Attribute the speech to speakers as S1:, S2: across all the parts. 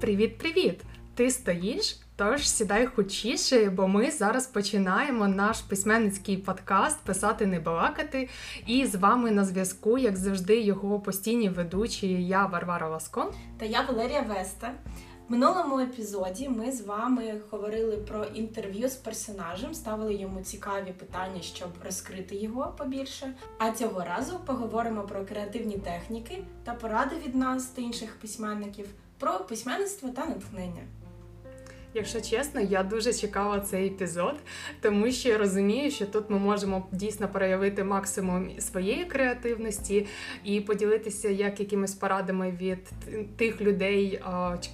S1: Привіт-привіт! Ти стоїш? Тож сідай хочіше, бо ми зараз починаємо наш письменницький подкаст Писати не балакати. І з вами на зв'язку, як завжди, його постійні ведучі. Я Варвара Ласко.
S2: Та я Валерія Веста. В минулому епізоді ми з вами говорили про інтерв'ю з персонажем, ставили йому цікаві питання, щоб розкрити його побільше. А цього разу поговоримо про креативні техніки та поради від нас та інших письменників про письменництво та натхнення.
S1: Якщо чесно, я дуже чекала цей епізод, тому що я розумію, що тут ми можемо дійсно проявити максимум своєї креативності і поділитися як якимись порадами від тих людей,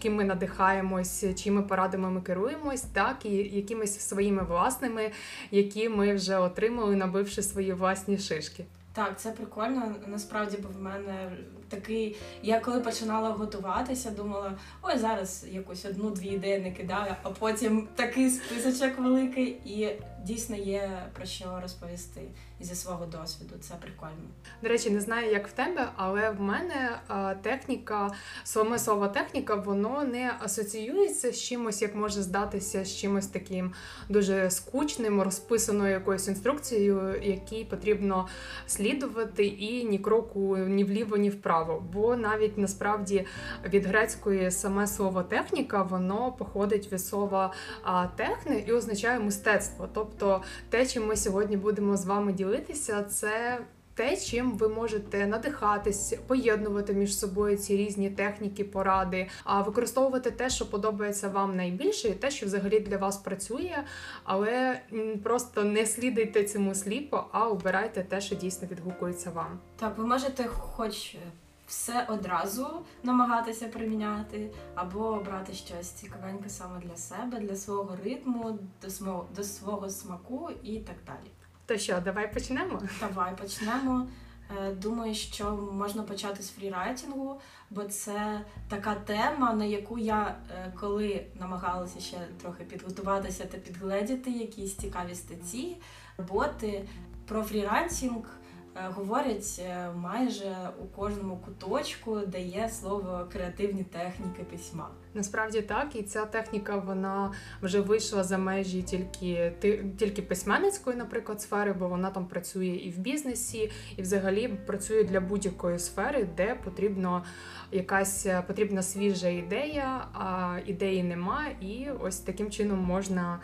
S1: ким ми надихаємось, чими порадами ми керуємось, так і якимись своїми власними, які ми вже отримали, набивши свої власні шишки.
S2: Так, це прикольно. Насправді, бо в мене такий. Я коли починала готуватися, думала, ой, зараз якусь одну-дві ідеї не кидаю, а потім такий списочок великий, і дійсно є про що розповісти зі свого досвіду. Це прикольно.
S1: До речі, не знаю, як в тебе, але в мене техніка, саме слово техніка, воно не асоціюється з чимось, як може здатися з чимось таким дуже скучним, розписаною якоюсь інструкцією, якій потрібно слідувати, і ні кроку ні вліво, ні вправо. Бо навіть насправді від грецької саме слово техніка, воно походить від слова техни і означає мистецтво. Тобто те, чим ми сьогодні будемо з вами ділитися, це. Те, чим ви можете надихатись, поєднувати між собою ці різні техніки, поради, а використовувати те, що подобається вам найбільше, і те, що взагалі для вас працює, але просто не слідуйте цьому сліпо, а обирайте те, що дійсно відгукується вам.
S2: Так, ви можете, хоч все одразу намагатися приміняти, або обрати щось цікавеньке саме для себе, для свого ритму, до свого, до свого смаку і так далі.
S1: То що, давай почнемо?
S2: Давай почнемо. Е, думаю, що можна почати з фрірайтингу, бо це така тема, на яку я е, коли намагалася ще трохи підготуватися та підгледіти якісь цікаві статті, роботи про фрірайтинг говорять е, майже у кожному куточку, де є слово креативні техніки письма.
S1: Насправді так, і ця техніка вона вже вийшла за межі тільки тільки письменницької, наприклад, сфери, бо вона там працює і в бізнесі, і взагалі працює для будь-якої сфери, де потрібно якась потрібна свіжа ідея, а ідеї нема, і ось таким чином можна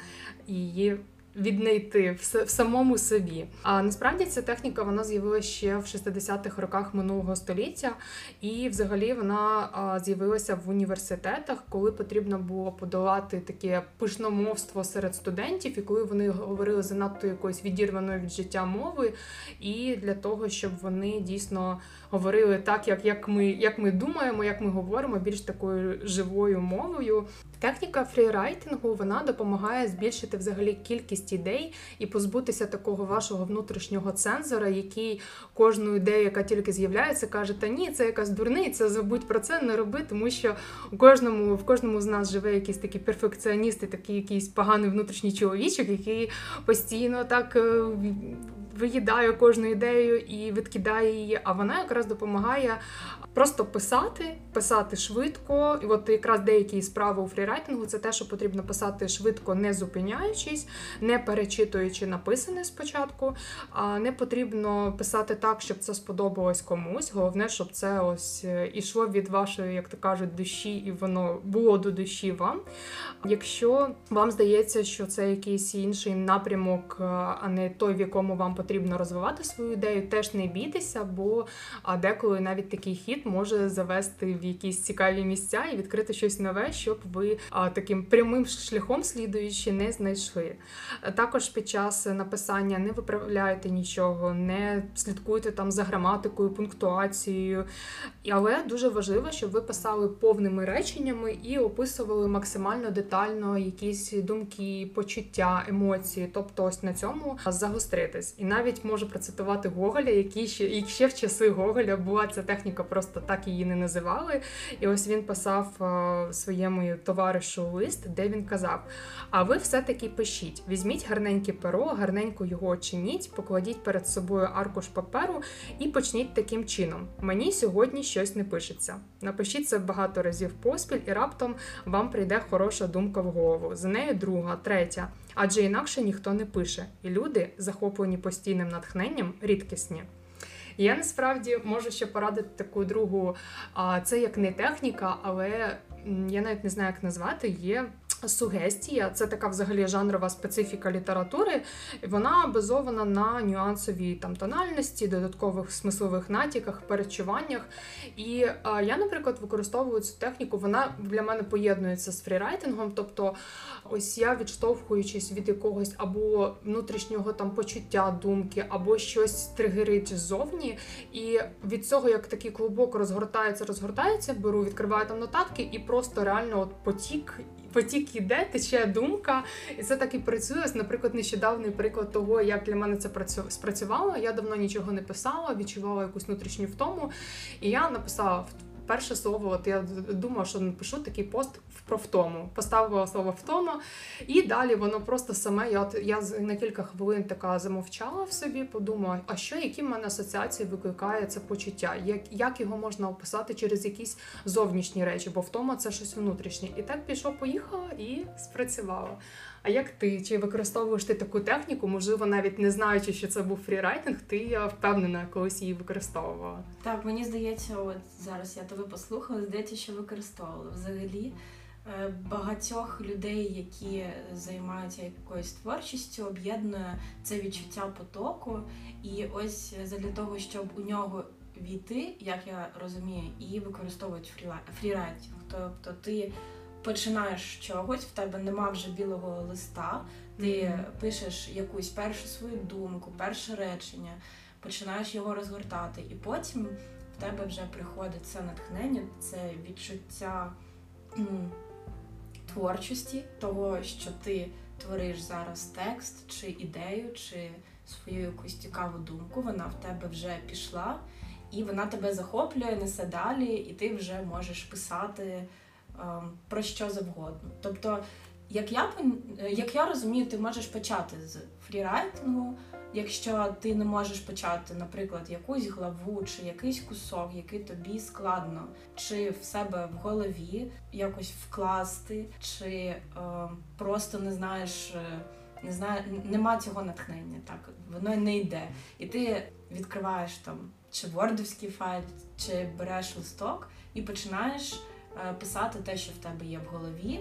S1: її віднайти в самому собі. А насправді ця техніка вона з'явилася ще в 60-х роках минулого століття, і взагалі вона з'явилася в університетах, коли потрібно було подолати таке пишномовство серед студентів, і коли вони говорили занадто якоюсь відірваною від життя мови, і для того, щоб вони дійсно говорили так, як як ми як ми думаємо, як ми говоримо, більш такою живою мовою. Техніка фрірайтингу вона допомагає збільшити взагалі кількість ідей і позбутися такого вашого внутрішнього цензора, який кожну ідею, яка тільки з'являється, каже: Та ні, це якась дурниця, забудь про це, не роби, тому що у кожному в кожному з нас живе якийсь такий перфекціоніст, такий якийсь поганий внутрішній чоловічок, який постійно так е, виїдає кожну ідею і відкидає її. А вона якраз допомагає просто писати, писати швидко. І от якраз деякі справи у фрірайтингу це те, що потрібно писати швидко, не зупиняючись, не перечитуючи написане спочатку. А не потрібно писати так, щоб це сподобалось комусь. Головне, щоб це ось е, ішло від вашої, як то кажуть, душі, і воно було до душі вам. Якщо вам здається, що це якийсь інший напрямок, е, а не той, в якому вам потрібно розвивати свою ідею, теж не бійтеся, бо деколи навіть такий хід може завести в якісь цікаві місця і відкрити щось нове, щоб ви таким прямим шляхом слідуючи не знайшли. Також під час написання не виправляйте нічого, не слідкуйте там за граматикою, пунктуацією. Але дуже важливо, щоб ви писали повними реченнями і описували максимально детально якісь думки, почуття, емоції. Тобто, ось на цьому загостритись. І навіть можу процитувати Гоголя, який ще і ще в часи Гоголя була ця техніка, просто так її не називали. І ось він писав е, своєму товаришу лист, де він казав: А ви все-таки пишіть: візьміть гарненьке перо, гарненько його очиніть, покладіть перед собою аркуш паперу і почніть таким чином. Мені сьогодні щось не пишеться. Напишіть це багато разів поспіль, і раптом вам прийде хороша думка в голову. За нею друга, третя. Адже інакше ніхто не пише, і люди, захоплені постійним натхненням, рідкісні. Я насправді можу ще порадити таку другу. Це як не техніка, але я навіть не знаю, як назвати. Є сугестія. Це така взагалі жанрова специфіка літератури. Вона базована на нюансовій там тональності, додаткових смислових натяках, перечуваннях. І а, я, наприклад, використовую цю техніку. Вона для мене поєднується з фрірайтингом. Тобто, ось я відштовхуючись від якогось або внутрішнього там почуття думки, або щось тригерить ззовні. І від цього, як такий клубок розгортається, розгортається, беру, відкриваю там нотатки, і просто реально от потік. Потік іде, тече думка, і це так і працює. Наприклад, нещодавний приклад того, як для мене це спрацювало. Я давно нічого не писала, відчувала якусь внутрішню втому. І я написала перше слово. От я думала, що напишу такий пост про втому. Поставила слово втома, і далі воно просто саме. Я от я на кілька хвилин така замовчала в собі, подумала, а що, які в мене асоціації викликає це почуття? Як, як його можна описати через якісь зовнішні речі? Бо втома це щось внутрішнє. І так пішло, поїхала і спрацювало. А як ти? Чи використовуєш ти таку техніку? Можливо, навіть не знаючи, що це був фрірайтинг, ти я впевнена, колись її використовувала.
S2: Так, мені здається, от зараз я тебе послухала, здається, що використовувала. Взагалі е, багатьох людей, які займаються якоюсь творчістю, об'єднує це відчуття потоку. І ось для того, щоб у нього війти, як я розумію, і використовують фрірайтинг. Тобто ти починаєш чогось, в тебе нема вже білого листа, ти
S1: Мгм.
S2: пишеш якусь першу свою думку, перше речення, починаєш його розгортати, і потім в тебе вже приходить це натхнення, це відчуття м, творчості, того, що ти твориш зараз текст, чи ідею, чи свою якусь цікаву думку. Вона в тебе вже пішла, і вона тебе захоплює, несе далі, і ти вже можеш писати про що завгодно. Тобто, як я як я розумію, ти можеш почати з фрірайтингу, якщо ти не можеш почати, наприклад, якусь главу чи якийсь кусок, який тобі складно, чи в себе в голові якось вкласти, чи е, просто не знаєш. е, Не знаю, нема цього натхнення, так воно не йде. І ти відкриваєш там чи вордовський файл, чи береш листок і починаєш писати те, що в тебе є в голові,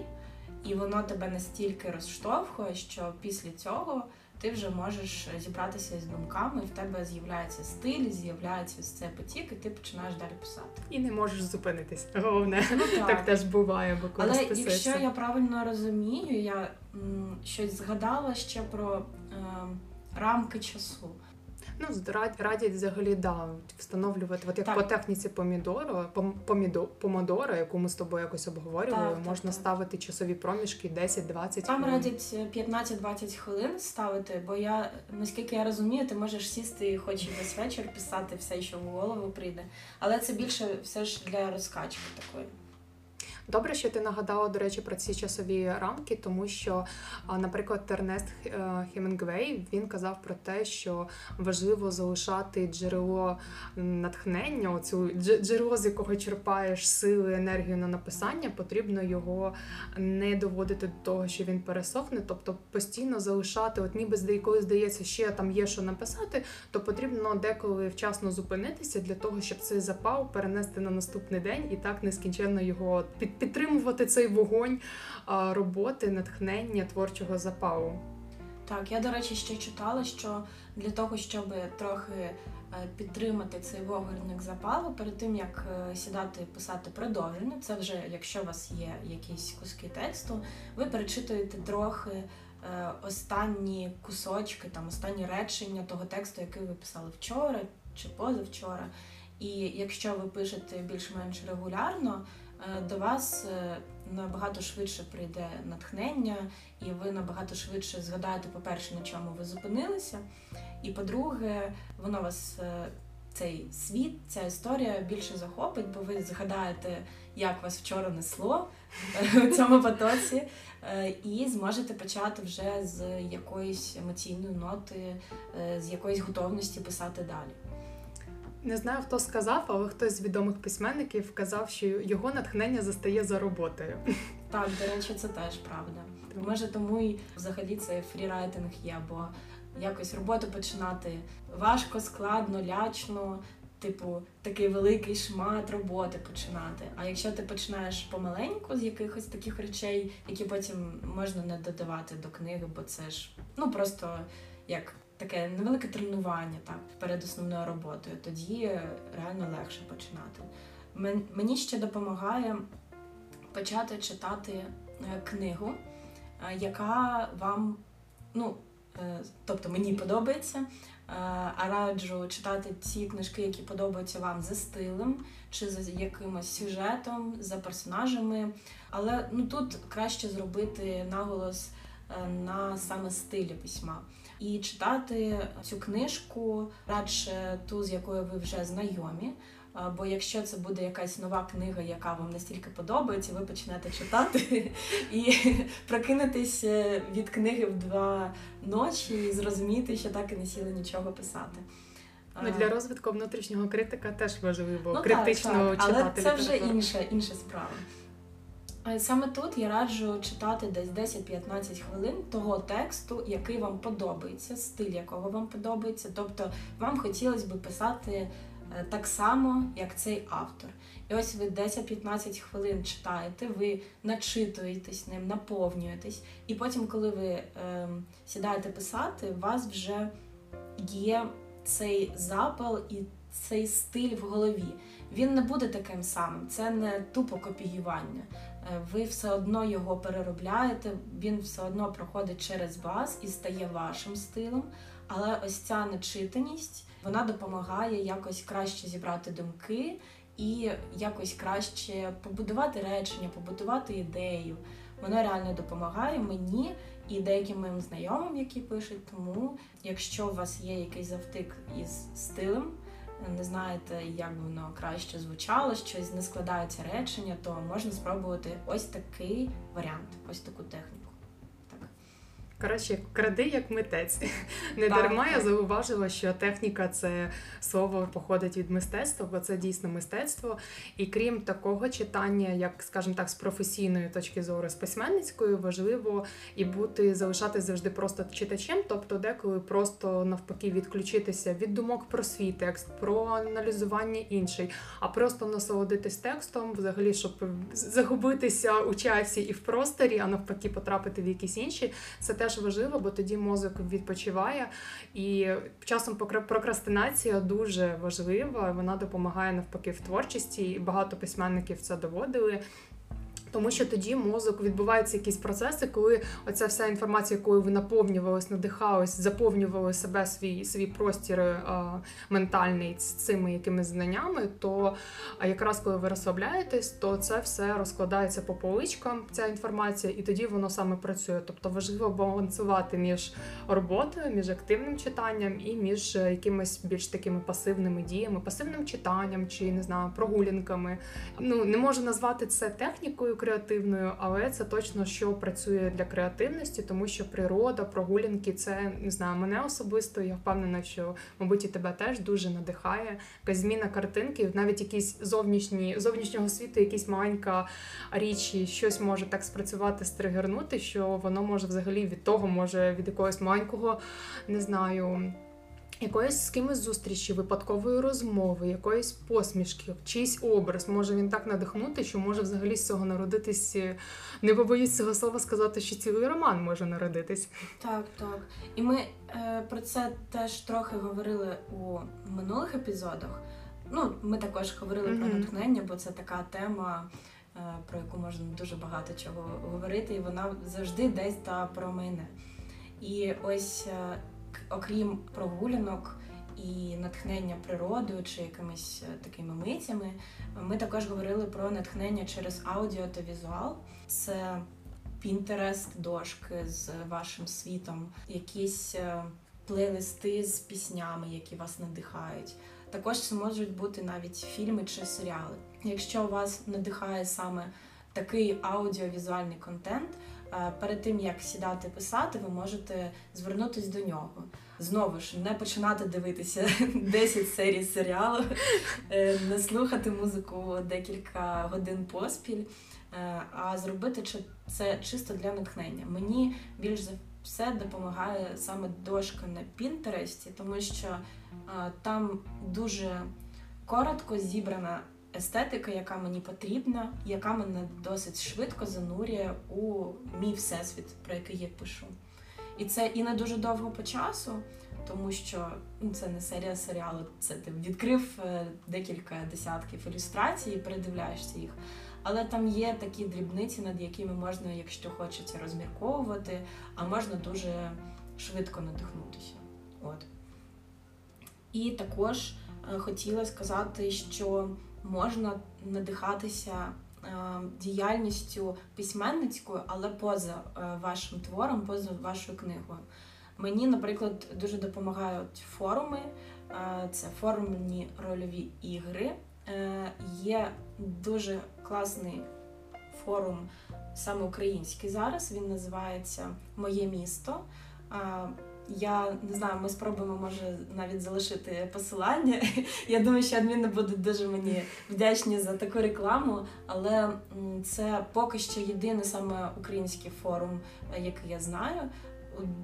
S2: і воно тебе настільки розштовхує, що після цього ти вже можеш зібратися з думками, в тебе з'являється стиль, з'являється цей потік, і ти починаєш далі писати.
S1: І не можеш зупинитись. Головне,
S2: Ну,
S1: так теж буває, бо коли
S2: Але якщо я правильно розумію, я м, щось згадала ще про ем, рамки часу.
S1: Ну, радять взагалі да, встановлювати, от як
S2: Так.
S1: по техніці помідоро, пом- помідо, помодора, яку ми з тобою якось обговорювали,
S2: Так,
S1: можна
S2: так.
S1: ставити часові проміжки 10-20
S2: Там
S1: хвилин.
S2: радять е, 15-20 хвилин ставити, бо я, наскільки я розумію, ти можеш сісти і хоч і весь вечір писати все, що в голову прийде. Але це більше все ж для розкачки такої.
S1: Добре, що ти нагадала, до речі, про ці часові рамки, тому що, наприклад, Тернест е, Хемінгвей він казав про те, що важливо залишати джерело натхнення, оцю джерело, з якого черпаєш сили, енергію на написання, потрібно його не доводити до того, що він пересохне, тобто постійно залишати, от ніби коли здається, ще там є що написати, то потрібно деколи вчасно зупинитися для того, щоб цей запал перенести на наступний день і так нескінченно його під, підтримувати цей вогонь роботи, натхнення, творчого запалу.
S2: Так, я, до речі, ще читала, що для того, щоб трохи е, підтримати цей вогорник запалу, перед тим як е, сідати писати продовження, це вже якщо у вас є якісь куски тексту, ви перечитуєте трохи е, останні кусочки, там останні речення того тексту, який ви писали вчора чи позавчора. І якщо ви пишете більш-менш регулярно, до вас е, набагато швидше прийде натхнення, і ви набагато швидше згадаєте, по-перше, на чому ви зупинилися, І по-друге, воно вас е, цей світ, ця історія більше захопить, бо ви згадаєте, як вас вчора несло у цьому потоці, е, і зможете почати вже з якоїсь емоційної ноти, е, з якоїсь готовності писати далі.
S1: Не знаю, хто сказав, але хтось з відомих письменників казав, що його натхнення застає за роботою.
S2: Так, до речі, це теж правда. Може, тому і взагалі це фрірайтинг є, бо якось роботу починати важко, складно, лячно, типу, такий великий шмат роботи починати. А якщо ти починаєш помаленьку з якихось таких речей, які потім можна не додавати до книги, бо це ж ну просто як таке невелике тренування так, перед основною роботою, тоді реально легше починати. Мені ще допомагає почати читати е, книгу, е, яка вам, ну, е, тобто мені подобається, а раджу читати ті книжки, які подобаються вам за стилем, чи за якимось сюжетом, за персонажами. Але ну, тут краще зробити наголос на саме стилі письма. І читати цю книжку радше ту, з якою ви вже знайомі. Бо якщо це буде якась нова книга, яка вам настільки подобається, ви почнете читати і прокинетесь е, від книги в два ночі і зрозуміти, що так і не сіли нічого писати.
S1: Ну, Для розвитку внутрішнього критика теж важливо ну, критично так, так.
S2: читати. Але це вже інша, інша справа. Саме тут я раджу читати десь 10-15 хвилин того тексту, який вам подобається, стиль якого вам подобається. Тобто вам хотілося б писати Е, так само, як цей автор. І ось ви 10-15 хвилин читаєте, ви начитуєтесь ним, наповнюєтесь, і потім, коли ви е, сідаєте писати, у вас вже є цей запал і цей стиль в голові. Він не буде таким самим, це не тупо копіювання. Е, ви все одно його переробляєте, він все одно проходить через вас і стає вашим стилем. Але ось ця начитаність вона допомагає якось краще зібрати думки і якось краще побудувати речення, побудувати ідею. Вона реально допомагає мені і деяким моїм знайомим, які пишуть. Тому, якщо у вас є якийсь завтик із стилем, не знаєте, як воно краще звучало, щось не складається речення, то можна спробувати ось такий варіант, ось таку техніку.
S1: Коротше, кради як митець. Не так, дарма так. я зауважила, що техніка це слово походить від мистецтва, бо це дійсно мистецтво. І крім такого читання, як, скажімо так, з професійної точки зору, з письменницькою, важливо і бути залишатись завжди просто читачем, тобто деколи просто навпаки відключитися від думок про свій текст, про аналізування інший, а просто насолодитись текстом, взагалі, щоб загубитися у часі і в просторі, а навпаки, потрапити в якісь інші. Це те теж важливо, бо тоді мозок відпочиває. І часом прокрастинація дуже важлива. Вона допомагає навпаки в творчості. І багато письменників це доводили. Тому що тоді мозок відбуваються якісь процеси, коли оця вся інформація, якою ви наповнювались, надихались, заповнювали себе свій свій простір а, ментальний з цими якимись знаннями, то якраз коли ви розслабляєтесь, то це все розкладається по поличкам, ця інформація, і тоді воно саме працює. Тобто важливо балансувати між роботою, між активним читанням і між якимись більш такими пасивними діями, пасивним читанням чи не знаю, прогулянками. Ну не можу назвати це технікою креативною, але це точно що працює для креативності, тому що природа, прогулянки це не знаю, мене особисто. Я впевнена, що мабуть і тебе теж дуже надихає. Якась зміна картинки, навіть якісь зовнішні зовнішнього світу, якісь маленька річ, щось може так спрацювати, стригернути, що воно може взагалі від того, може від якогось маленького, не знаю якоїсь з кимось зустрічі, випадкової розмови, якоїсь посмішки, чийсь образ може він так надихнути, що може взагалі з цього народитись. Е, не побоюсь цього слова сказати, що цілий роман може народитись.
S2: Так, так. І ми е, про це теж трохи говорили у минулих епізодах. Ну, ми також говорили mm-hmm. про натхнення, бо це така тема. Е, про яку можна дуже багато чого говорити, і вона завжди десь та про мене. І ось е, окрім прогулянок і натхнення природою чи якимись е, такими митями, ми також говорили про натхнення через аудіо та візуал. Це Пінтерест, дошки з вашим світом, якісь е, плейлисти з піснями, які вас надихають. Також це можуть бути навіть фільми чи серіали. Якщо вас надихає саме такий аудіовізуальний контент, перед тим як сідати писати, ви можете звернутися до нього. Знову ж не починати дивитися 10 серій серіалу, е, не слухати музику декілька годин поспіль, е, а зробити це чисто для натхнення. Мені більш за все допомагає саме дошка на Пінтересті, тому що е, там дуже коротко зібрана естетика, яка мені потрібна, яка мене досить швидко занурює у мій всесвіт, про який я пишу. І це і не дуже довго по часу, тому що ну, це не серія серіалу, це ти відкрив е, декілька десятків ілюстрацій і передивляєшся їх. Але там є такі дрібниці, над якими можна, якщо хочеться, розмірковувати, а можна дуже швидко надихнутися. От. І також е, хотіла сказати, що можна надихатися е, діяльністю письменницькою, але поза е, вашим твором, поза вашою книгою. Мені, наприклад, дуже допомагають форуми. Е, Це форумні рольові ігри. Є дуже класний форум, саме український зараз. Він називається Моє місто. Я не знаю, ми спробуємо може навіть залишити посилання. Я думаю, що адміни будуть дуже мені вдячні за таку рекламу, але це поки що єдиний саме український форум, е, який я знаю.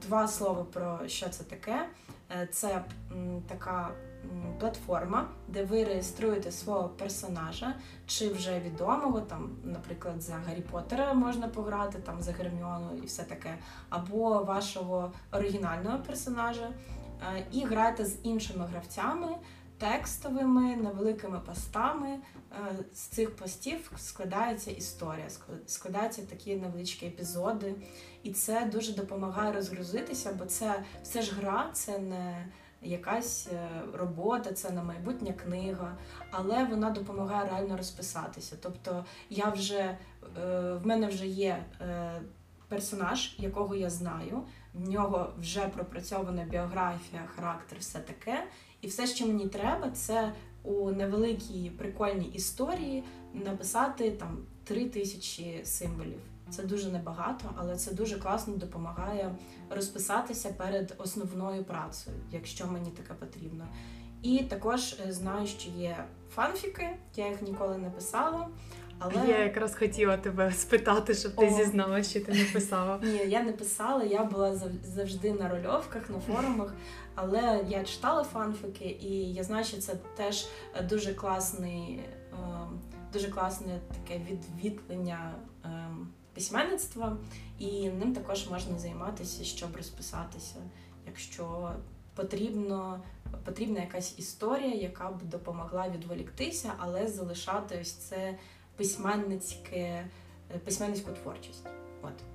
S2: Два слова про що це таке. Е, Це така платформа, де ви реєструєте свого персонажа, чи вже відомого, там, наприклад, за Гаррі Поттера можна пограти, там за Герміону і все таке, або вашого оригінального персонажа, е, і граєте з іншими гравцями. Текстовими невеликими постами Е, з цих постів складається історія, складаються такі невеличкі епізоди, і це дуже допомагає розгрузитися, бо це все ж гра, це не якась е, робота, це не майбутня книга, але вона допомагає реально розписатися. Тобто я вже е, в мене вже є е, персонаж, якого я знаю, в нього вже пропрацьована біографія, характер, все таке. І все, що мені треба, це у невеликій прикольній історії написати там три тисячі символів. Це дуже небагато, але це дуже класно допомагає розписатися перед основною працею, якщо мені таке потрібно. І також е, знаю, що є фанфіки, я їх ніколи не писала. Але
S1: Я якраз хотіла тебе спитати, щоб ти
S2: О.
S1: зізналася, що ти не писала.
S2: Ні, я не писала, я була завжди на рольовках, на форумах, але я читала фанфіки, і я знаю, що це теж дуже класний, е, дуже класне таке відвітлення е, письменництва, і ним також можна займатися, щоб розписатися, якщо потрібно. Потрібна якась історія, яка б допомогла відволіктися, але залишати ось це письменницьке, письменницьку творчість. От.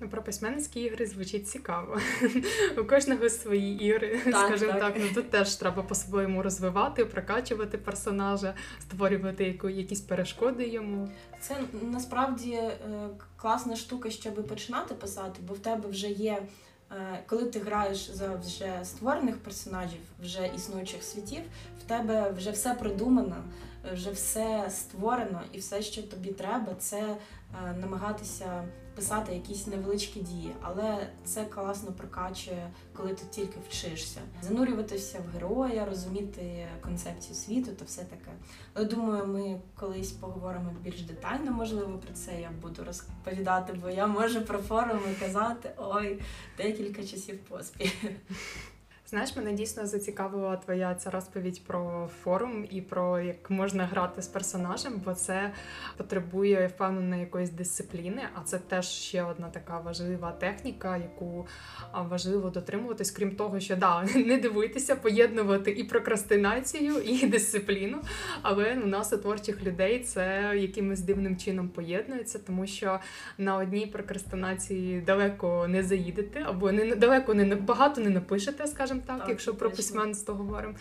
S1: Ну, про письменницькі ігри звучить цікаво. У кожного свої ігри,
S2: Так,
S1: скажімо
S2: так.
S1: так. Ну тут теж треба по-своєму розвивати, прокачувати персонажа, створювати якісь перешкоди йому.
S2: Це насправді е, класна штука, щоб починати писати, бо в тебе вже є. е, Коли ти граєш за вже створених персонажів, вже існуючих світів, в тебе вже все продумано, е, вже все створено, і все, що тобі треба, це е, намагатися писати якісь невеличкі дії. Але це класно прокачує, коли ти тільки вчишся. Занурюватися в героя, розуміти концепцію світу та все таке. Але думаю, ми колись поговоримо більш детально, можливо, про це я буду розповідати, бо я можу про форуми казати ой декілька часів поспіль.
S1: Знаєш, мене дійсно зацікавила твоя ця розповідь про форум і про як можна грати з персонажем, бо це потребує впевненої якоїсь дисципліни, а це теж ще одна така важлива техніка, яку важливо дотримуватись. Крім того, що да, не дивуйтеся, поєднувати і прокрастинацію, і дисципліну. Але у нас у творчих людей це якимось дивним чином поєднується, тому що на одній прокрастинації далеко не заїдете, або не далеко не багато не напишете, скажімо скажімо так,
S2: Так,
S1: якщо про
S2: точно.
S1: письменництво говоримо.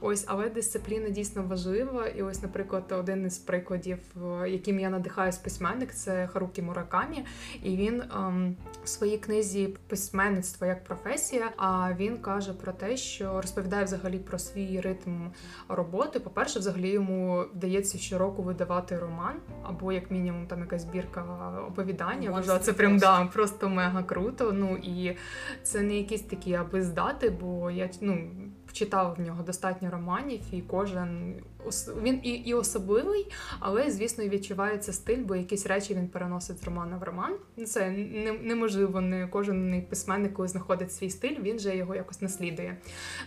S1: Ось, але дисципліна дійсно важлива. І ось, наприклад, один із прикладів, е, яким я надихаюсь письменник, це Харукі Муракамі. І він ем, в своїй книзі письменництво як професія. А він каже про те, що розповідає взагалі про свій ритм роботи. По-перше, взагалі йому вдається щороку видавати роман, або як мінімум там якась збірка оповідання. Вважаю, це прям да, просто мега круто. Ну і це не якісь такі аби здати, бо я ну. Читала в нього достатньо романів, і кожен він і, і особливий, але звісно відчувається стиль, бо якісь речі він переносить з романа в роман. Ну, Це неможливо. Не кожен письменник, коли знаходить свій стиль, він же його якось наслідує.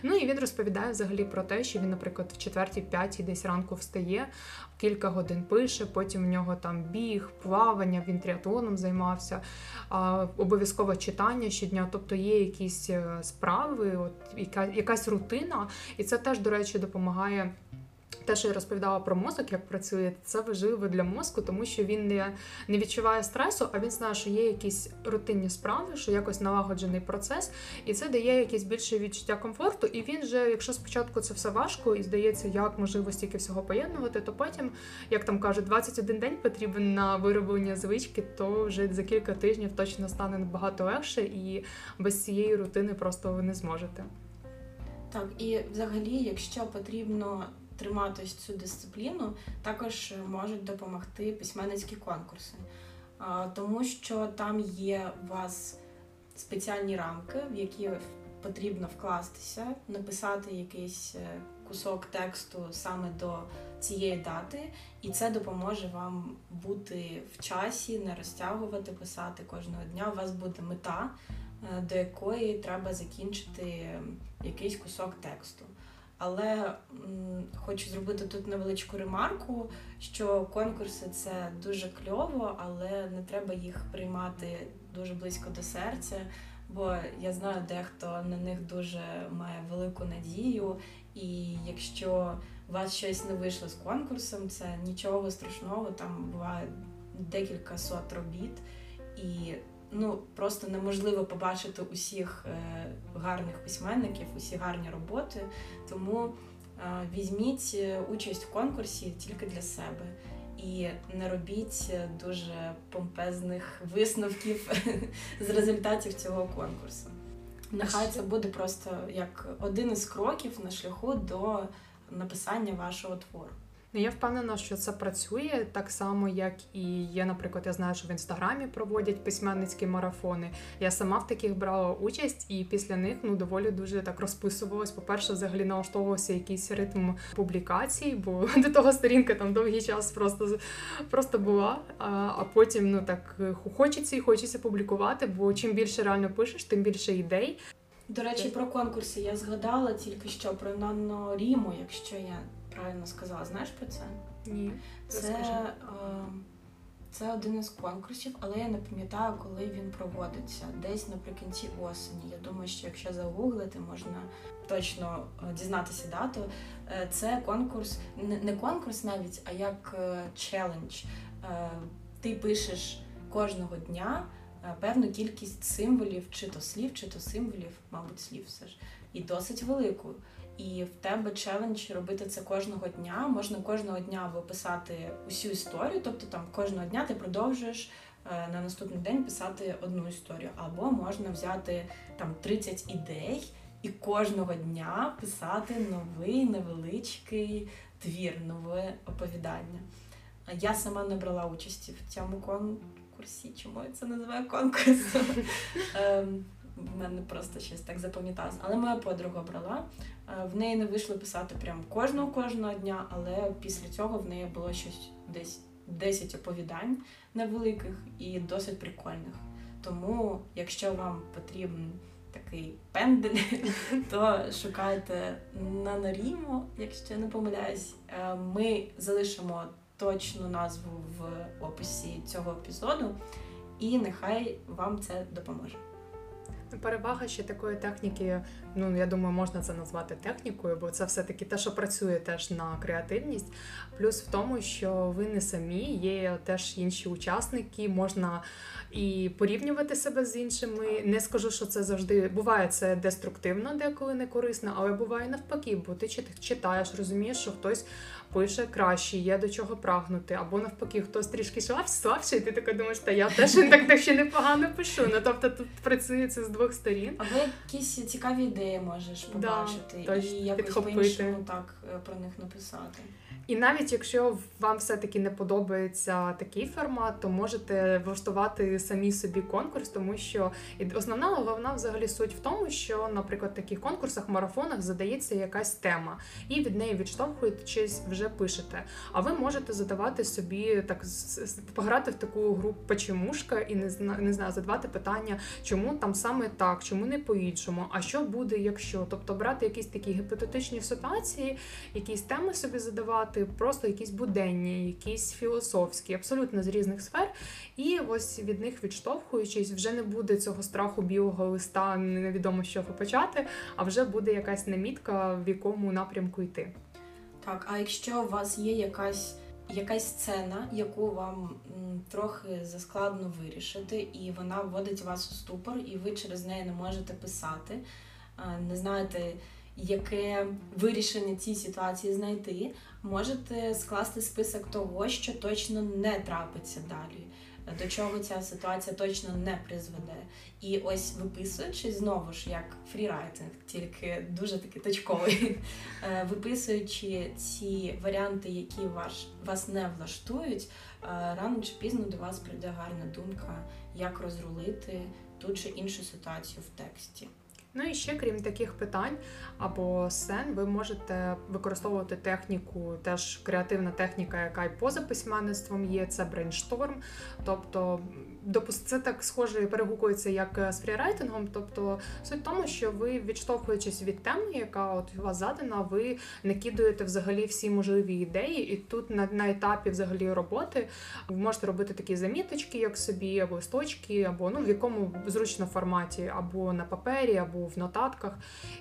S1: Ну і він розповідає взагалі про те, що він, наприклад, в четвертій, п'ятій десь ранку встає, кілька годин пише, потім в нього там біг, плавання, він тріатлоном займався, а, обов'язково читання щодня. Тобто є якісь е, справи, от яка, якась рутина, і це теж, до речі, допомагає. Те, що я розповідала про мозок, як працює, це важливо для мозку, тому що він не, не відчуває стресу, а він знає, що є якісь рутинні справи, що якось налагоджений процес, і це дає якесь більше відчуття комфорту. І він же, якщо спочатку це все важко і здається, як можливо стільки всього поєднувати, то потім, як там кажуть, 21 день потрібен на вироблення звички, то вже за кілька тижнів точно стане набагато легше, і без цієї рутини просто ви не зможете.
S2: Так, і взагалі, якщо потрібно триматись цю дисципліну, також можуть допомогти письменницькі конкурси, тому що там є у вас спеціальні рамки, в які потрібно вкластися, написати якийсь е, кусок тексту саме до цієї дати, і це допоможе вам бути в часі, не розтягувати, писати кожного дня. У вас буде мета, е, до якої треба закінчити якийсь кусок тексту. Але м, хочу зробити тут невеличку ремарку, що конкурси це дуже кльово, але не треба їх приймати дуже близько до серця, бо я знаю, дехто на них дуже має велику надію. І якщо у вас щось не вийшло з конкурсом, це нічого страшного, там буває декілька сот робіт, і ну просто неможливо побачити усіх е, гарних письменників, усі гарні роботи. Тому е, візьміть е, участь в конкурсі тільки для себе. І не робіть дуже помпезних висновків з результатів цього конкурсу. Нехай це буде просто як один із кроків на шляху до написання вашого твору.
S1: Ну, Я впевнена, що це працює так само, як і є, наприклад, я знаю, що в інстаграмі проводять письменницькі марафони. Я сама в таких брала участь, і після них ну доволі дуже так розписувалась. По-перше, взагалі налаштовувався якийсь ритм публікацій, бо до того сторінка там довгий час просто просто була. А, а потім ну так хочеться і хочеться публікувати, бо чим більше реально пишеш, тим більше ідей.
S2: До речі, про конкурси я згадала тільки що про NaNoRimo, якщо я правильно сказала. Знаєш про це?
S1: Ні,
S2: Це, е, це один із конкурсів, але я не пам'ятаю, коли він проводиться. Десь наприкінці осені. Я думаю, що якщо загуглити, можна точно е, дізнатися дату. Е, Це конкурс, не- конкурс навіть, а як челендж. Ти пишеш кожного дня е, певну кількість символів, чи то слів, чи то символів, мабуть, слів все ж, і досить велику. І в тебе челендж робити це кожного дня. Можна кожного дня виписати усю історію, тобто там кожного дня ти продовжуєш е, на наступний день писати одну історію. Або можна взяти там 30 ідей і кожного дня писати новий невеличкий твір, нове оповідання. Я сама не брала участі в цьому конкурсі. Чому я це називаю конкурсом? В мене просто щось так запам'яталося. Але моя подруга брала. Е, В неї не вийшло писати прям кожного кожного дня, але після цього в неї було щось десь 10 оповідань невеликих і досить прикольних. Тому, якщо вам потрібен такий пендель, то шукайте на Наріму, якщо не помиляюсь. Е, Ми залишимо точну назву в описі цього епізоду, і нехай вам це допоможе.
S1: Перевага ще такої техніки, ну я думаю, можна це назвати технікою, бо це все-таки те, що працює теж на креативність. Плюс в тому, що ви не самі, є теж інші учасники, можна і порівнювати себе з іншими. Не скажу, що це завжди буває це деструктивно, деколи не корисно, але буває навпаки, бо ти читаєш, розумієш, що хтось пише краще, є до чого прагнути, або навпаки, хтось трішки слабший, і ти така думаєш, та я теж так, так ще непогано пишу. Ну тобто тут працює це з двох сторін.
S2: Або якісь цікаві ідеї можеш побачити
S1: да,
S2: і якось по-іншому так е, про них написати.
S1: І навіть якщо вам все-таки не подобається такий формат, то можете влаштувати самі собі конкурс, тому що основна головна взагалі суть в тому, що, наприклад, в таких конкурсах, марафонах задається якась тема, і від неї відштовхуючись, вже пишете. А ви можете задавати собі так пограти в таку гру почемушка і не знаю, не знаю, задавати питання, чому там саме так, чому не по-іншому, а що буде, якщо тобто брати якісь такі гіпотетичні ситуації, якісь теми собі задавати просто якісь буденні, якісь філософські, абсолютно з різних сфер. І ось від них відштовхуючись, вже не буде цього страху білого листа, невідомо з чого почати, а вже буде якась намітка, в якому напрямку йти.
S2: Так, а якщо у вас є якась якась сцена, яку вам трохи заскладно вирішити, і вона вводить вас у ступор, і ви через неї не можете писати, не знаєте яке вирішення цій ситуації знайти, можете скласти список того, що точно не трапиться далі. До чого ця ситуація точно не призведе. І ось виписуючи знову ж як фрірайтинг, тільки дуже таки точковий, е, виписуючи ці варіанти, які ваш, вас не влаштують, е, рано чи пізно до вас прийде гарна думка, як розрулити ту чи іншу ситуацію в тексті.
S1: Ну і ще, крім таких питань або сцен, ви можете використовувати техніку, теж креативна техніка, яка й поза письменництвом є, це брейншторм. Тобто це так схоже перегукується як з фрірайтингом. Тобто суть в тому, що ви, відштовхуючись від теми, яка от у вас задана, ви накидуєте взагалі всі можливі ідеї, і тут на на етапі взагалі роботи ви можете робити такі заміточки, як собі, або листочки, або ну в якому зручно форматі, або на папері, або в нотатках,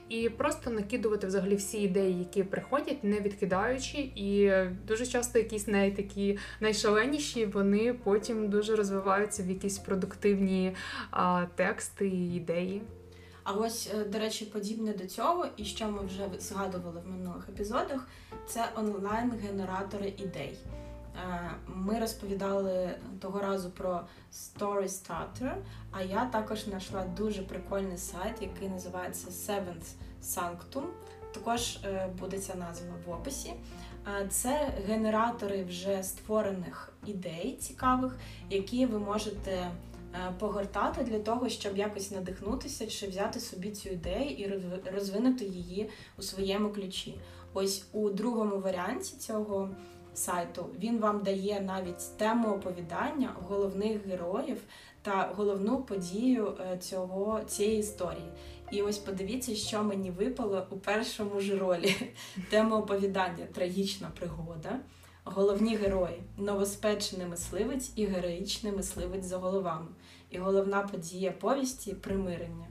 S1: і просто накидувати взагалі всі ідеї, які приходять, не відкидаючи. І дуже часто якісь най такі найшаленіші, вони потім дуже розвиваються в якісь продуктивні а, тексти і ідеї.
S2: А ось, е, до речі, подібне до цього, і що ми вже згадували в минулих епізодах, це онлайн-генератори ідей. Е, ми розповідали того разу про Story Starter, а я також знайшла дуже прикольний сайт, який називається Seventh Sanctum. Також е, буде ця назва в описі. Е, це генератори вже створених ідей цікавих, які ви можете погортати для того, щоб якось надихнутися чи взяти собі цю ідею і розвинути її у своєму ключі. Ось у другому варіанті цього сайту. Він вам дає навіть тему оповідання головних героїв та головну подію е, цього цієї історії. І ось подивіться, що мені випало у першому ж ролі. Тема оповідання трагічна пригода. Головні герої новоспечений мисливець і героїчний мисливець за головами. І головна подія повісті примирення.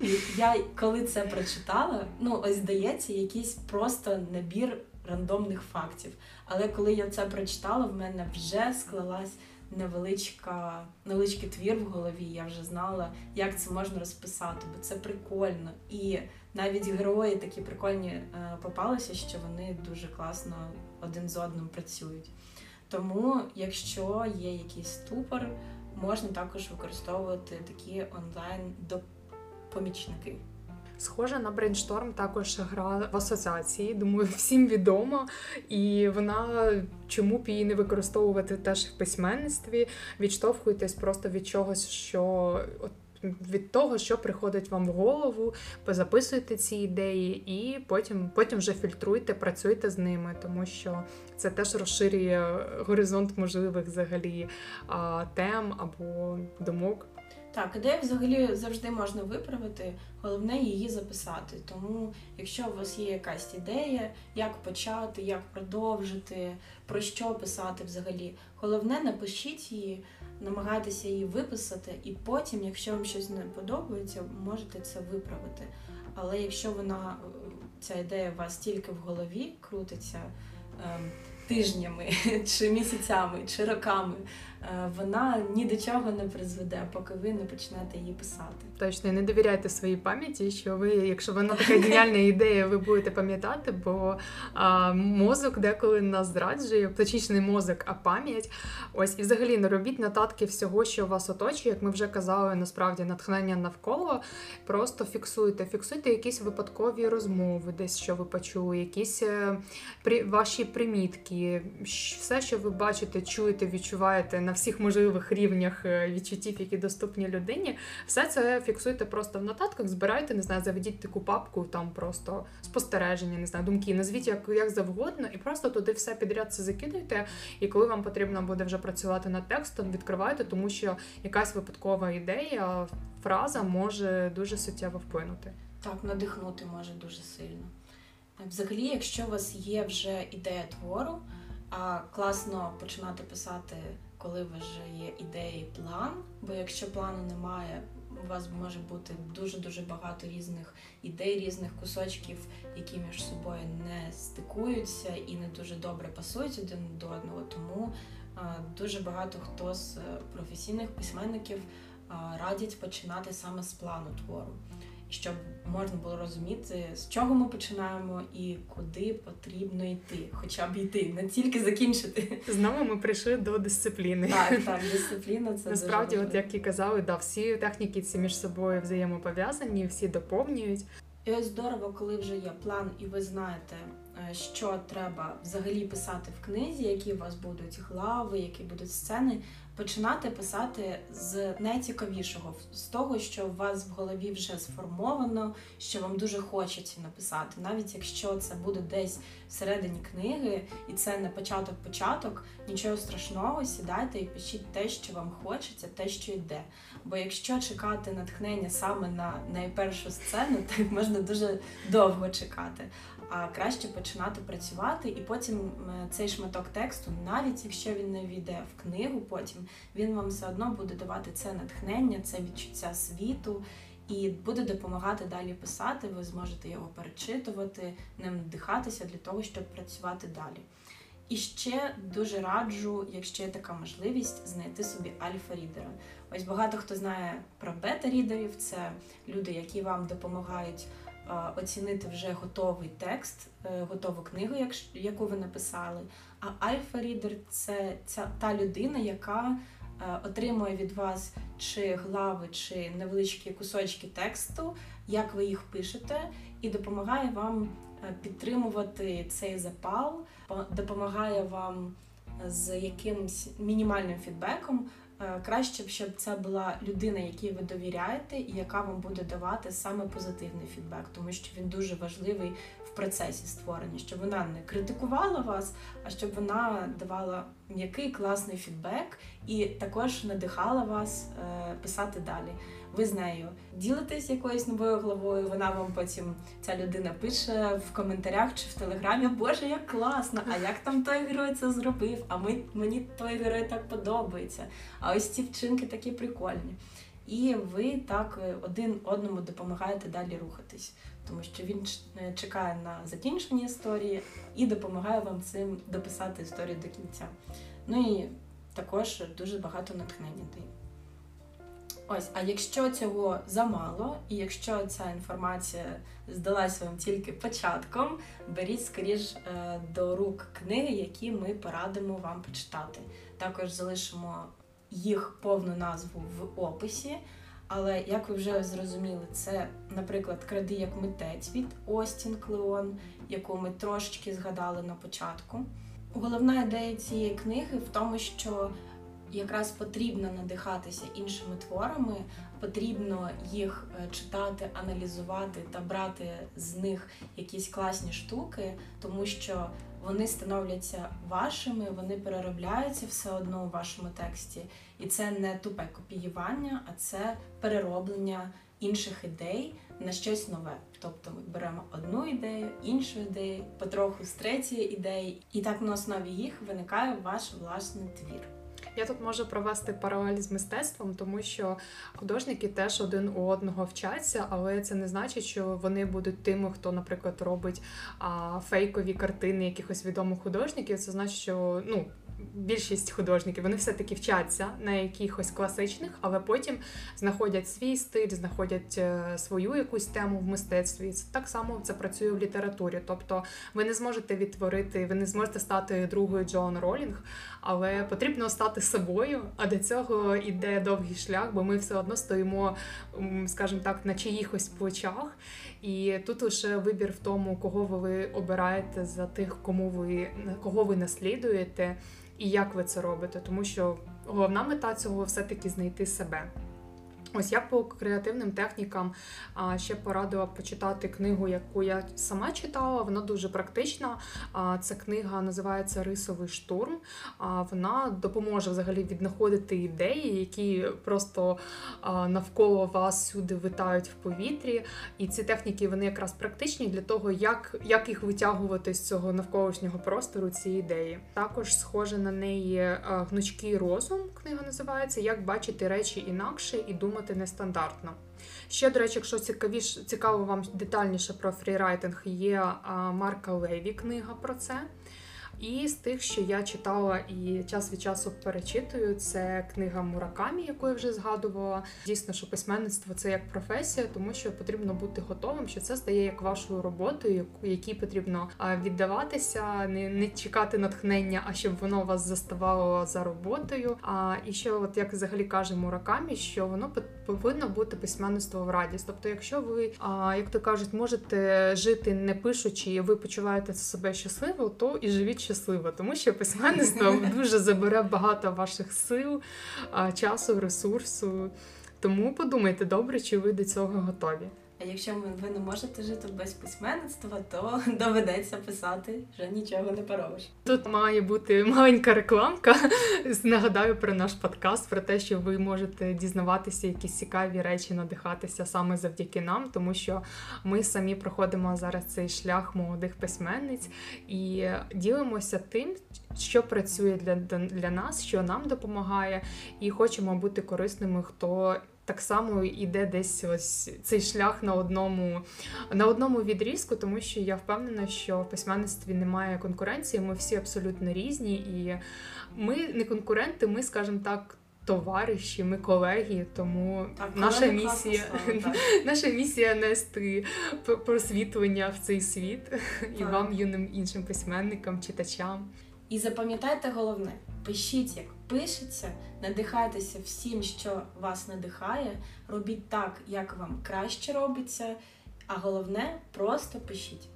S2: І я коли це прочитала, ну ось здається, якийсь просто набір рандомних фактів. Але коли я це прочитала, в мене вже склалась невеличка, невеличкий твір в голові. Я вже знала, як це можна розписати, бо це прикольно. І навіть герої такі прикольні е, попалися, що вони дуже класно один з одним працюють. Тому, якщо є якийсь ступор, можна також використовувати такі онлайн допомічники.
S1: Схожа на брейншторм також гра в асоціації. Думаю, всім відомо. І вона чому б її не використовувати теж в письменництві, відштовхуйтесь просто від чогось, що от. Від того, що приходить вам в голову, позаписуйте ці ідеї, і потім потім вже фільтруйте, працюйте з ними, тому що це теж розширює горизонт можливих взагалі тем або думок.
S2: Так, ідею взагалі завжди можна виправити, головне її записати. Тому, якщо у вас є якась ідея, як почати, як продовжити, про що писати взагалі, головне напишіть її, намагайтеся її виписати, і потім, якщо вам щось не подобається, можете це виправити. Але якщо вона, ця ідея у вас тільки в голові крутиться. Ем, тижнями, чи місяцями, чи роками, е, вона ні до чого не призведе, поки ви не почнете її писати.
S1: Точно, і не довіряйте своїй пам'яті, що ви, якщо вона така геніальна ідея, ви будете пам'ятати, бо а, мозок деколи нас зраджує, точніше не мозок, а пам'ять. Ось і взагалі не робіть нотатки всього, що вас оточує, як ми вже казали, насправді натхнення навколо. Просто фіксуйте, фіксуйте якісь випадкові розмови, десь що ви почули, якісь е, при ваші примітки, все, що ви бачите, чуєте, відчуваєте на всіх можливих рівнях е, відчуттів, які доступні людині. Все це фіксуйте просто в нотатках, збирайте, не знаю, заведіть таку папку, там просто спостереження, не знаю, думки, назвіть як, як завгодно, і просто туди все підряд це закидайте. І коли вам потрібно буде вже працювати над текстом, відкривайте, тому що якась випадкова ідея, фраза може дуже суттєво вплинути.
S2: Так, надихнути може дуже сильно. Взагалі, якщо у вас є вже ідея твору, а класно починати писати, коли вже є ідея і план, бо якщо плану немає, у вас може бути дуже-дуже багато різних ідей, різних кусочків, які між собою не стикуються і не дуже добре пасують один до одного. Тому дуже багато хто з е, професійних письменників радять починати саме з плану твору щоб можна було розуміти, з чого ми починаємо і куди потрібно йти, хоча б йти, не тільки закінчити.
S1: Знову ми прийшли до дисципліни.
S2: Так, так, дисципліна це
S1: Насправді,
S2: дуже
S1: от як і казали, да, всі техніки ці між собою взаємопов'язані, всі доповнюють.
S2: І ось здорово, коли вже є план, і ви знаєте, е, що треба взагалі писати в книзі, які у вас будуть глави, які будуть сцени. Починати писати з найцікавішого, з того, що у вас в голові вже сформовано, що вам дуже хочеться написати, навіть якщо це буде десь всередині книги, і це не початок-початок, нічого страшного, сідайте і пишіть те, що вам хочеться, те, що йде. Бо якщо чекати натхнення саме на найпершу сцену, так можна дуже довго чекати. А краще починати працювати, і потім е, цей шматок тексту, навіть якщо він не війде в книгу, потім він вам все одно буде давати це натхнення, це відчуття світу. І буде допомагати далі писати, ви зможете його перечитувати, ним надихатися для того, щоб працювати далі. І ще дуже раджу, якщо є така можливість, знайти собі альфа-рідера. Ось багато хто знає про бета-рідерів, це люди, які вам допомагають оцінити вже готовий текст, е, готову книгу, яку ви написали. А альфа-рідер це ця та людина, яка е, отримує від вас чи глави, чи невеличкі кусочки тексту, як ви їх пишете, і допомагає вам підтримувати цей запал, допомагає вам з якимось мінімальним фідбеком. Краще б, щоб це була людина, якій ви довіряєте, і яка вам буде давати саме позитивний фідбек, тому що він дуже важливий в процесі створення, щоб вона не критикувала вас, а щоб вона давала м'який класний фідбек і також надихала вас е, писати далі. Ви з нею ділитесь якоюсь новою главою. Вона вам потім ця людина пише в коментарях чи в телеграмі Боже, як класно! А як там той герой це зробив? А ми мені той герой так подобається. А ось ці вчинки такі прикольні. І ви так один одному допомагаєте далі рухатись, тому що він чекає на закінчення історії і допомагає вам цим дописати історію до кінця. Ну і також дуже багато натхнення дає. Ось, а якщо цього замало, і якщо ця інформація здалася вам тільки початком, беріть скоріш е, до рук книги, які ми порадимо вам почитати. Також залишимо їх повну назву в описі. Але як ви вже зрозуміли, це, наприклад, кради як митець від Остін Клеон, яку ми трошечки згадали на початку. Головна ідея цієї книги в тому, що якраз потрібно надихатися іншими творами, потрібно їх е, читати, аналізувати та брати з них якісь класні штуки, тому що вони становляться вашими, вони переробляються все одно у вашому тексті. І це не тупе копіювання, а це перероблення інших ідей на щось нове. Тобто ми беремо одну ідею, іншу ідею, потроху з третьої ідеї, і так на основі їх виникає ваш власний твір.
S1: Я тут можу провести паралель з мистецтвом, тому що художники теж один у одного вчаться, але це не значить, що вони будуть тими, хто, наприклад, робить а, фейкові картини якихось відомих художників. Це значить, що ну більшість художників вони все-таки вчаться на якихось класичних, але потім знаходять свій стиль, знаходять е, свою якусь тему в мистецтві. Це так само це працює в літературі. Тобто ви не зможете відтворити, ви не зможете стати другою Джоан Ролінг, але потрібно стати собою. А до цього йде довгий шлях, бо ми все одно стоїмо, скажімо так, на чиїхось плечах. І тут лише вибір в тому, кого ви обираєте за тих, кому ви кого ви наслідуєте, і як ви це робите. Тому що головна мета цього все-таки знайти себе. Ось я по креативним технікам ще порадила почитати книгу, яку я сама читала. Вона дуже практична. Ця книга називається Рисовий штурм. Вона допоможе взагалі віднаходити ідеї, які просто навколо вас сюди витають в повітрі. І ці техніки вони якраз практичні для того, як, як їх витягувати з цього навколишнього простору, ці ідеї. Також схоже на неї гнучкий розум. Книга називається Як бачити речі інакше і думати нестандартно. Ще, до речі, якщо цікавіш, цікаво вам детальніше про фрірайтинг, є Марка Леві книга про це. І з тих, що я читала і час від часу перечитую, це книга Муракамі, яку я вже згадувала. Дійсно, що письменництво це як професія, тому що потрібно бути готовим, що це стає як вашою роботою, якій потрібно віддаватися, не, не чекати натхнення, а щоб воно вас заставало за роботою. А і ще, от як взагалі каже Муракамі, що воно повинно бути письменництво в радість. Тобто, якщо ви, а, як то кажуть, можете жити не пишучи, і ви почуваєте себе щасливо, то і живіть щасливо, тому що письменництво дуже забере багато ваших сил, а, часу, ресурсу. Тому подумайте добре, чи ви до цього готові.
S2: А якщо ви не можете жити без письменництва, то доведеться писати, вже нічого не поробиш.
S1: Тут має бути маленька рекламка. Нагадаю про наш подкаст, про те, що ви можете дізнаватися якісь цікаві речі, надихатися саме завдяки нам, тому що ми самі проходимо зараз цей шлях молодих письменниць і ділимося тим, що працює для, для нас, що нам допомагає, і хочемо бути корисними, хто. Так само йде десь ось цей шлях на одному на одному відрізку, тому що я впевнена, що в письменництві немає конкуренції. Ми всі абсолютно різні, і ми не конкуренти, ми, скажімо так, товариші, ми колеги. Тому
S2: Так,
S1: наша місія,
S2: так.
S1: наша місія нести просвітлення в цей світ і вам, юним іншим письменникам, читачам.
S2: І запам'ятайте головне: пишіть, як пишеться, надихайтеся всім, що вас надихає, робіть так, як вам краще робиться, а головне просто пишіть.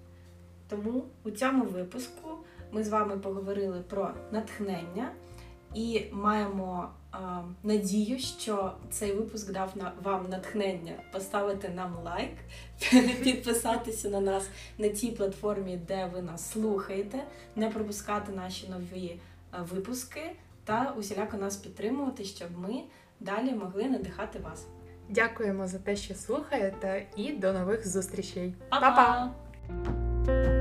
S2: Тому у цьому випуску ми з вами поговорили про натхнення і маємо надію, що цей випуск дав на вам натхнення поставити нам лайк, підписатися на нас на тій платформі, де ви нас слухаєте, не пропускати наші нові е, випуски та усіляко нас підтримувати, щоб ми далі могли надихати вас.
S1: Дякуємо за те, що слухаєте, і до нових зустрічей.
S2: Па-па!
S1: Па-па!